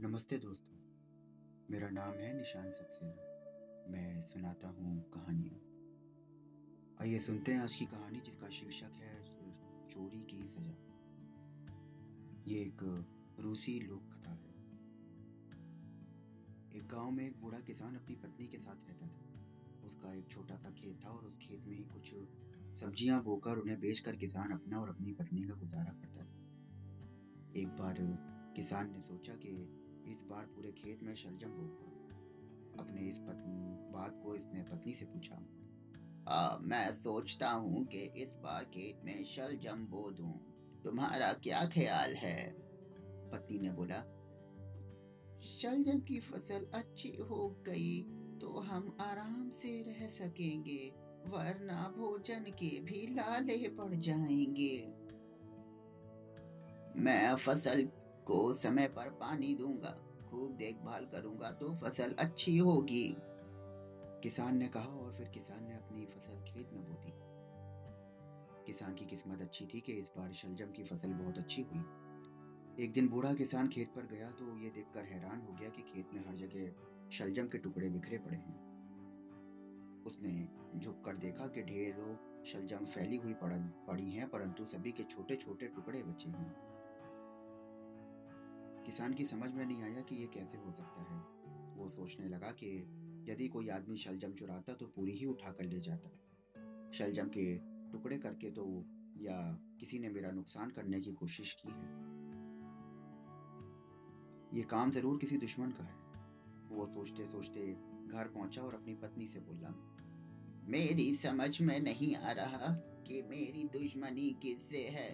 नमस्ते दोस्तों, मेरा नाम है निशान सक्सेना। मैं सुनाता हूँ कहानियाँ। आइए सुनते हैं आज की कहानी जिसका शीर्षक है चोरी की सजा। ये एक रूसी लोक कथा है। एक गाँव में एक बूढ़ा किसान अपनी पत्नी के साथ रहता था। उसका एक छोटा सा खेत था और उस खेत में ही कुछ सब्ज़ियाँ बोकर उन्हें बेचकर किसान अपना और अपनी पत्नी का गुजारा करता था। एक बार किसान ने सोचा कि इस बार पूरे खेत में शलजम होगा अपने इस बात को इसने पत्नी से पूछा। आ, मैं सोचता हूँ कि इस बार खेत में शलजम बो दूँ। तुम्हारा क्या ख्याल है? पत्नी ने बोला शलजम की फ़सल अच्छी हो गई तो हम आराम से रह सकेंगे वरना भोजन के भी लाले पड़ जाएँगे। मैं फ़सल को समय पर पानी दूँगा, खूब देखभाल करूँगा तो फ़सल अच्छी होगी। किसान ने कहा और फिर किसान ने अपनी फ़सल खेत में बो दी किसान की किस्मत अच्छी थी कि इस बार शलजम की फ़सल बहुत अच्छी हुई। एक दिन बूढ़ा किसान खेत पर गया तो ये देखकर हैरान हो गया कि खेत में हर जगह शलजम के टुकड़े बिखरे पड़े हैं। उसने झुक कर देखा कि ढेरों शलजम फैली हुई पड़ी हैं, परंतु सभी के छोटे छोटे टुकड़े बचे हैं। किसान की समझ में नहीं आया कि ये कैसे हो सकता है। वो सोचने लगा कि यदि कोई आदमी शलजम चुराता तो पूरी ही उठा कर ले जाता। शलजम के टुकड़े करके तो या किसी ने मेरा नुकसान करने की कोशिश की है। ये काम ज़रूर किसी दुश्मन का है। वो सोचते सोचते घर पहुँचा और अपनी पत्नी से बोला, मेरी समझ में नहीं आ रहा कि मेरी दुश्मनी किससे है?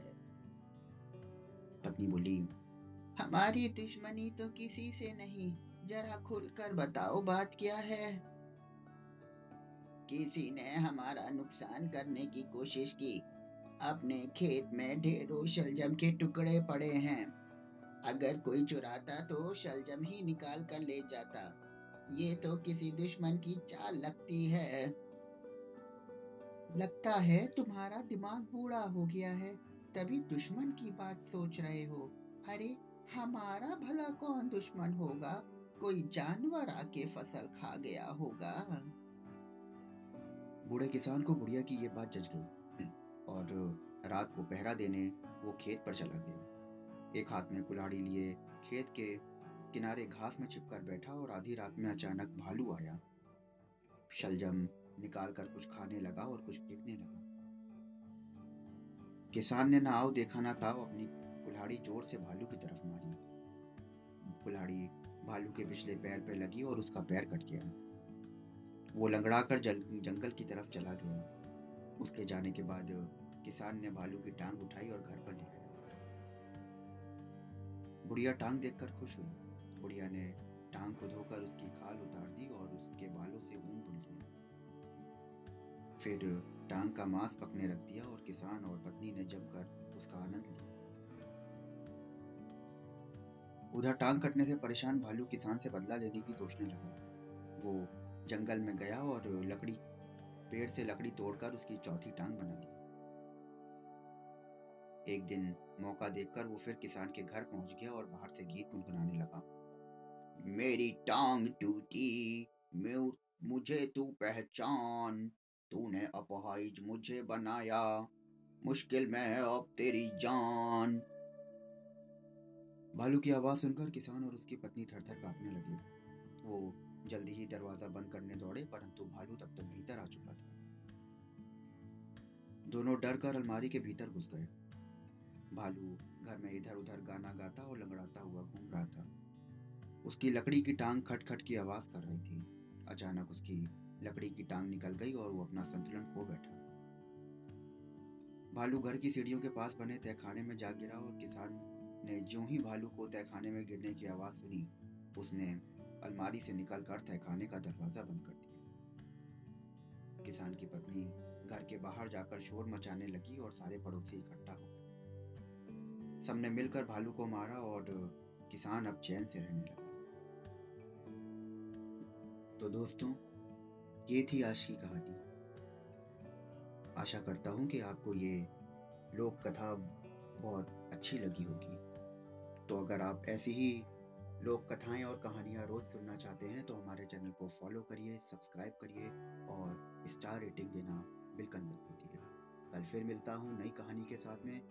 पत्नी बोली हमारी दुश्मनी तो किसी से नहीं। जरा खुलकर बताओ बात क्या है? किसी ने हमारा नुकसान करने की कोशिश की। अपने खेत में ढेरों शलजम के टुकड़े पड़े हैं। अगर कोई चुराता तो शलजम ही निकाल कर ले जाता। ये तो किसी दुश्मन की चाल लगती है। लगता है तुम्हारा दिमाग बूढ़ा हो गया है। तभी दुश्मन की बात सोच रहे हो। अरे हमारा भला कौन दुश्मन होगा? कोई जानवर आके फ़सल खा गया होगा। बूढ़े किसान को बुढ़िया की ये बात जज गई। और रात को पहरा देने वो खेत पर चला गया। एक हाथ में कुल्हाड़ी लिए खेत के किनारे घास में छिपकर बैठा और आधी रात में अचानक भालू आया। शलजम निकाल कर कुछ खाने लगा और कुछ फेंकने लगा। किसान ने ना आओ देखा, ना था अपनी कुल्हाड़ी ज़ोर से भालू की तरफ़ मारी। कुल्हाड़ी भालू के पिछले पैर पर लगी और उसका पैर कट गया। वो लंगड़ा कर जंगल की तरफ़ चला गया। उसके जाने के बाद किसान ने भालू की टांग उठाई और घर पर ले आया। बुढ़िया टांग देखकर खुश हुई। बुढ़िया ने टांग को धोकर उसकी खाल उतार दी और उसके बालों से ऊन बुन लिया। फिर टांग का मांस पकने रख दिया और किसान और पत्नी ने जमकर उसका आनंद लिया। उधर टांग कटने से परेशान भालू किसान से बदला लेने की सोचने लगा। वो जंगल में गया और लकड़ी, पेड़ से लकड़ी तोड़कर उसकी चौथी टांग बना ली। एक दिन मौका देखकर वो फिर किसान के घर पहुँच गया और बाहर से गीत गुनगुनाने लगा। मेरी टांग टूटी मुझे तू पहचान, तूने अपहाइज मुझे बनाया, मुश्किल में अब तेरी जान भालू की आवाज़ सुनकर किसान और उसकी पत्नी थर थर कांपने लगे। वो जल्दी ही दरवाज़ा बंद करने दौड़े, परंतु भालू तब तक भीतर आ चुका था। दोनों डर कर अलमारी के भीतर घुस गए। भालू घर में इधर उधर गाना गाता और लंगड़ाता हुआ घूम रहा था। उसकी लकड़ी की टांग खट खट की आवाज़ कर रही थी। अचानक उसकी लकड़ी की टांग निकल गई और वो अपना संतुलन खो बैठा। भालू घर की सीढ़ियों के पास बने तहखाने में जा गिरा और किसान ने जो ही भालू को तहखाने में गिरने की आवाज़ सुनी, उसने अलमारी से निकलकर तहखाने का दरवाज़ा बंद कर दिया। किसान की पत्नी घर के बाहर जाकर शोर मचाने लगी और सारे पड़ोसी इकट्ठा हो गए। सबने मिलकर भालू को मारा और किसान अब चैन से रहने लगा। तो दोस्तों, ये थी आज की कहानी। आशा करता हूँ कि आपको ये लोक कथा बहुत अच्छी लगी होगी। तो अगर आप ऐसी ही लोक कथाएँ और कहानियाँ रोज सुनना चाहते हैं तो हमारे चैनल को फॉलो करिए, सब्सक्राइब करिए और स्टार रेटिंग देना बिल्कुल मत भूलिए कल फिर मिलता हूँ नई कहानी के साथ में।